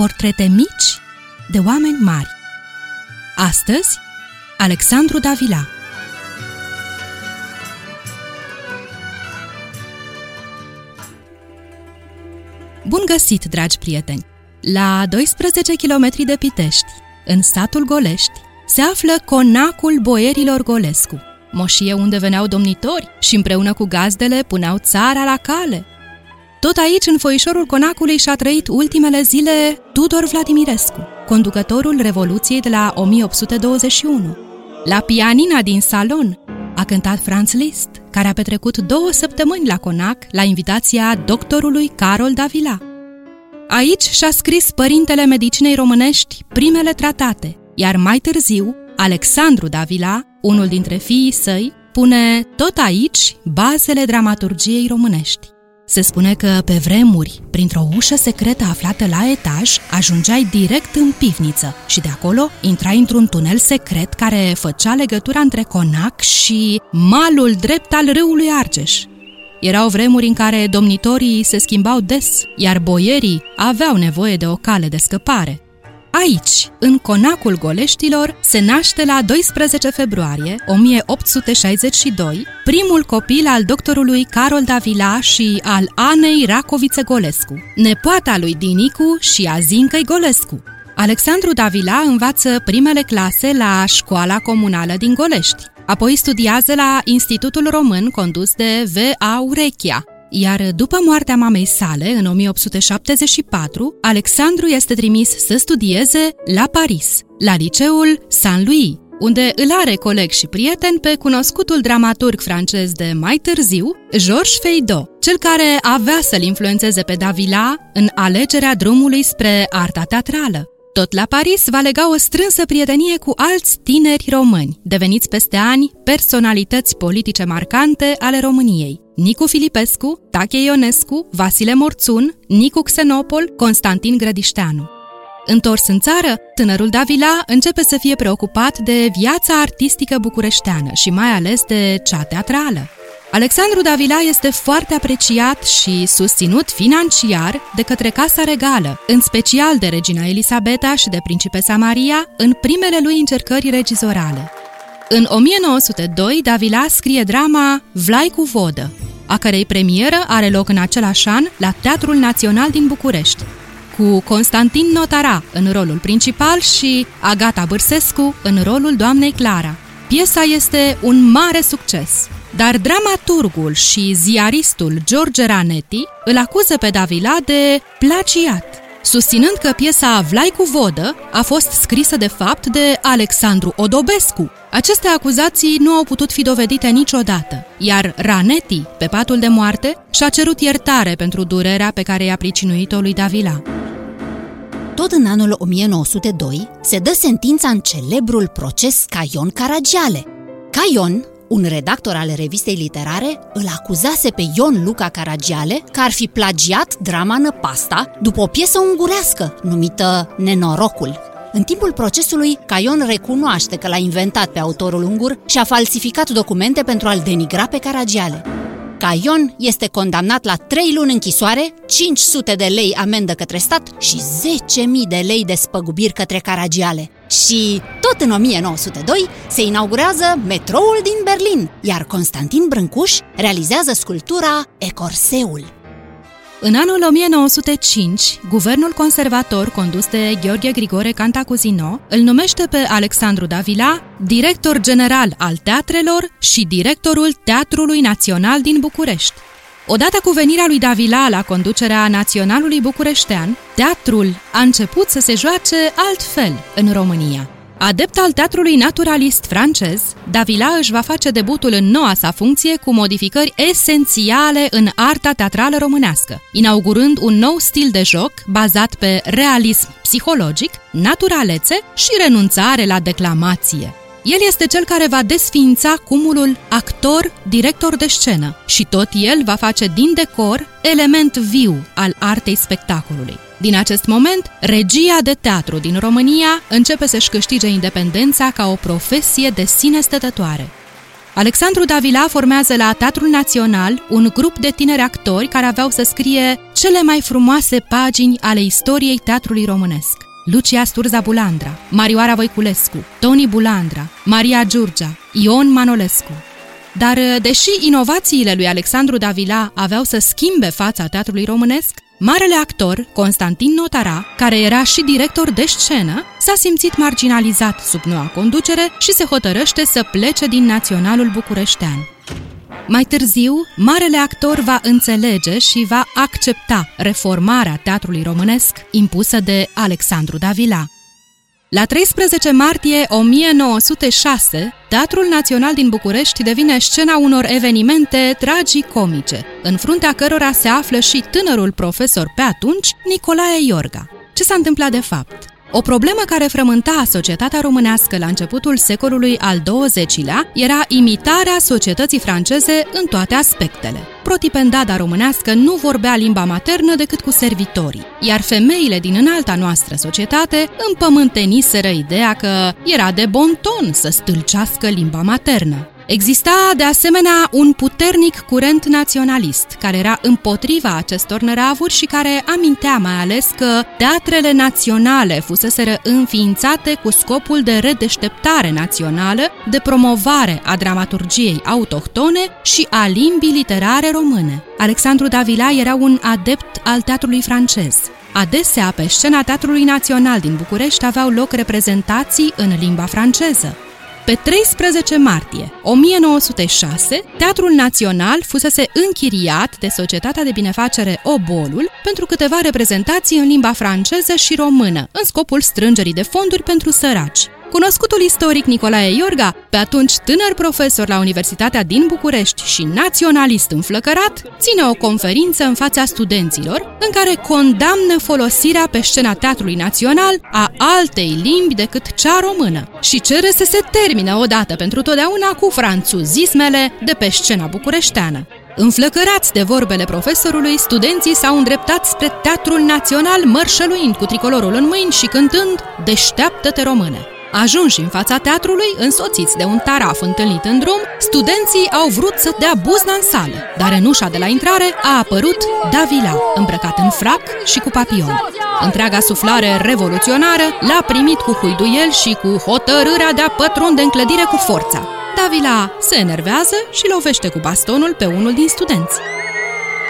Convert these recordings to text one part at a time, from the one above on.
portrete mici de oameni mari. Astăzi, Alexandru Davila Bun găsit, dragi prieteni! La 12 km de Pitești, în satul Golești, se află conacul boierilor Golescu, moșie unde veneau domnitori și împreună cu gazdele puneau țara la cale. Tot aici, în foișorul conacului, și-a trăit ultimele zile Tudor Vladimirescu, conducătorul Revoluției de la 1821. La pianina din salon a cântat Franz Liszt, care a petrecut două săptămâni la conac la invitația doctorului Carol Davila. Aici și-a scris părintele medicinei românești primele tratate, iar mai târziu, Alexandru Davila, unul dintre fiii săi, pune tot aici bazele dramaturgiei românești. Se spune că, pe vremuri, printr-o ușă secretă aflată la etaj, ajungeai direct în pivniță și de acolo intrai într-un tunel secret care făcea legătura între Conac și malul drept al râului Argeș. Erau vremuri în care domnitorii se schimbau des, iar boierii aveau nevoie de o cale de scăpare. Aici, în conacul Goleștilor, se naște la 12 februarie 1862 primul copil al doctorului Carol Davila și al Anei Racovițe Golescu, nepoata lui Dinicu și a Zincăi Golescu. Alexandru Davila învață primele clase la școala comunală din Golești, apoi studiază la Institutul Român condus de V.A. Urechia, iar după moartea mamei sale, în 1874, Alexandru este trimis să studieze la Paris, la liceul Saint-Louis, unde îl are coleg și prieten pe cunoscutul dramaturg francez de mai târziu, Georges Feydeau, cel care avea să-l influențeze pe Davila în alegerea drumului spre arta teatrală. Tot la Paris va lega o strânsă prietenie cu alți tineri români, deveniți peste ani personalități politice marcante ale României. Nicu Filipescu, Tache Ionescu, Vasile Morțun, Nicu Xenopol, Constantin Grădișteanu. Întors în țară, tânărul Davila începe să fie preocupat de viața artistică bucureșteană și mai ales de cea teatrală. Alexandru Davila este foarte apreciat și susținut financiar de către Casa Regală, în special de regina Elisabeta și de principesa Maria, în primele lui încercări regizorale. În 1902, Davila scrie drama Vlai cu vodă, a cărei premieră are loc în același an la Teatrul Național din București, cu Constantin Notara în rolul principal și Agata Bârsescu în rolul doamnei Clara. Piesa este un mare succes, dar dramaturgul și ziaristul George Ranetti îl acuză pe Davila de plagiat, susținând că piesa Vlai cu vodă a fost scrisă de fapt de Alexandru Odobescu. Aceste acuzații nu au putut fi dovedite niciodată, iar Ranetti, pe patul de moarte, și-a cerut iertare pentru durerea pe care i-a pricinuit-o lui Davila. Tot în anul 1902 se dă sentința în celebrul proces Caion Caragiale. Caion, un redactor al revistei literare, îl acuzase pe Ion Luca Caragiale că ar fi plagiat drama Năpasta după o piesă ungurească numită Nenorocul. În timpul procesului, Caion recunoaște că l-a inventat pe autorul ungur și a falsificat documente pentru a-l denigra pe Caragiale. Caion este condamnat la 3 luni închisoare, 500 de lei amendă către stat și 10.000 de lei de spăgubiri către Caragiale. Și tot în 1902 se inaugurează metroul din Berlin, iar Constantin Brâncuș realizează sculptura Ecorseul. În anul 1905, guvernul conservator condus de Gheorghe Grigore Cantacuzino îl numește pe Alexandru Davila director general al teatrelor și directorul Teatrului Național din București. Odată cu venirea lui Davila la conducerea Naționalului Bucureștean, teatrul a început să se joace altfel în România. Adept al teatrului naturalist francez, Davila își va face debutul în noua sa funcție cu modificări esențiale în arta teatrală românească, inaugurând un nou stil de joc bazat pe realism psihologic, naturalețe și renunțare la declamație. El este cel care va desființa cumulul actor-director de scenă și tot el va face din decor element viu al artei spectacolului. Din acest moment, regia de teatru din România începe să-și câștige independența ca o profesie de sine stătătoare. Alexandru Davila formează la Teatrul Național un grup de tineri actori care aveau să scrie cele mai frumoase pagini ale istoriei teatrului românesc. Lucia Sturza Bulandra, Marioara Voiculescu, Toni Bulandra, Maria Giurgia, Ion Manolescu. Dar, deși inovațiile lui Alexandru Davila aveau să schimbe fața teatrului românesc, Marele actor, Constantin Notara, care era și director de scenă, s-a simțit marginalizat sub noua conducere și se hotărăște să plece din Naționalul Bucureștean. Mai târziu, marele actor va înțelege și va accepta reformarea teatrului românesc impusă de Alexandru Davila. La 13 martie 1906, Teatrul Național din București devine scena unor evenimente tragicomice, în fruntea cărora se află și tânărul profesor pe atunci, Nicolae Iorga. Ce s-a întâmplat de fapt? O problemă care frământa societatea românească la începutul secolului al XX-lea era imitarea societății franceze în toate aspectele. Protipendada românească nu vorbea limba maternă decât cu servitorii, iar femeile din înalta noastră societate împământeniseră ideea că era de bon ton să stâlcească limba maternă. Exista, de asemenea, un puternic curent naționalist, care era împotriva acestor năravuri și care amintea mai ales că teatrele naționale fuseseră înființate cu scopul de redeșteptare națională, de promovare a dramaturgiei autohtone și a limbii literare române. Alexandru Davila era un adept al teatrului francez. Adesea, pe scena Teatrului Național din București aveau loc reprezentații în limba franceză. Pe 13 martie 1906, Teatrul Național fusese închiriat de Societatea de Binefacere Obolul pentru câteva reprezentații în limba franceză și română, în scopul strângerii de fonduri pentru săraci. Cunoscutul istoric Nicolae Iorga, pe atunci tânăr profesor la Universitatea din București și naționalist înflăcărat, ține o conferință în fața studenților în care condamnă folosirea pe scena Teatrului Național a altei limbi decât cea română și cere să se termine odată pentru totdeauna cu franțuzismele de pe scena bucureșteană. Înflăcărați de vorbele profesorului, studenții s-au îndreptat spre Teatrul Național, mărșăluind cu tricolorul în mâini și cântând Deșteaptă-te române! Ajunși în fața teatrului, însoțiți de un taraf întâlnit în drum, studenții au vrut să dea buzna în sală, dar în ușa de la intrare a apărut Davila, îmbrăcat în frac și cu papion. Întreaga suflare revoluționară l-a primit cu huiduiel și cu hotărârea de a pătrunde în clădire cu forța. Davila se enervează și lovește cu bastonul pe unul din studenți.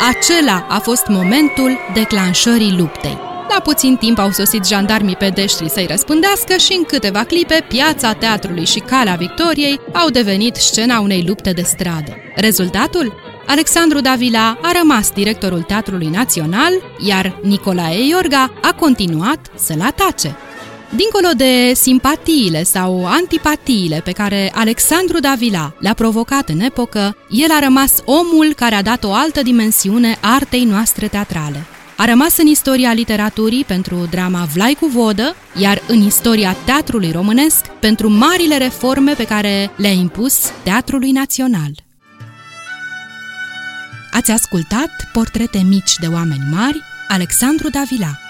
Acela a fost momentul declanșării luptei. La puțin timp au sosit jandarmii pedeștri să-i răspândească și în câteva clipe piața teatrului și calea Victoriei au devenit scena unei lupte de stradă. Rezultatul? Alexandru Davila a rămas directorul Teatrului Național, iar Nicolae Iorga a continuat să-l atace. Dincolo de simpatiile sau antipatiile pe care Alexandru Davila le-a provocat în epocă, el a rămas omul care a dat o altă dimensiune artei noastre teatrale. A rămas în istoria literaturii pentru drama Vlai cu vodă, iar în istoria teatrului românesc pentru marile reforme pe care le-a impus Teatrului Național. Ați ascultat Portrete mici de oameni mari, Alexandru Davila.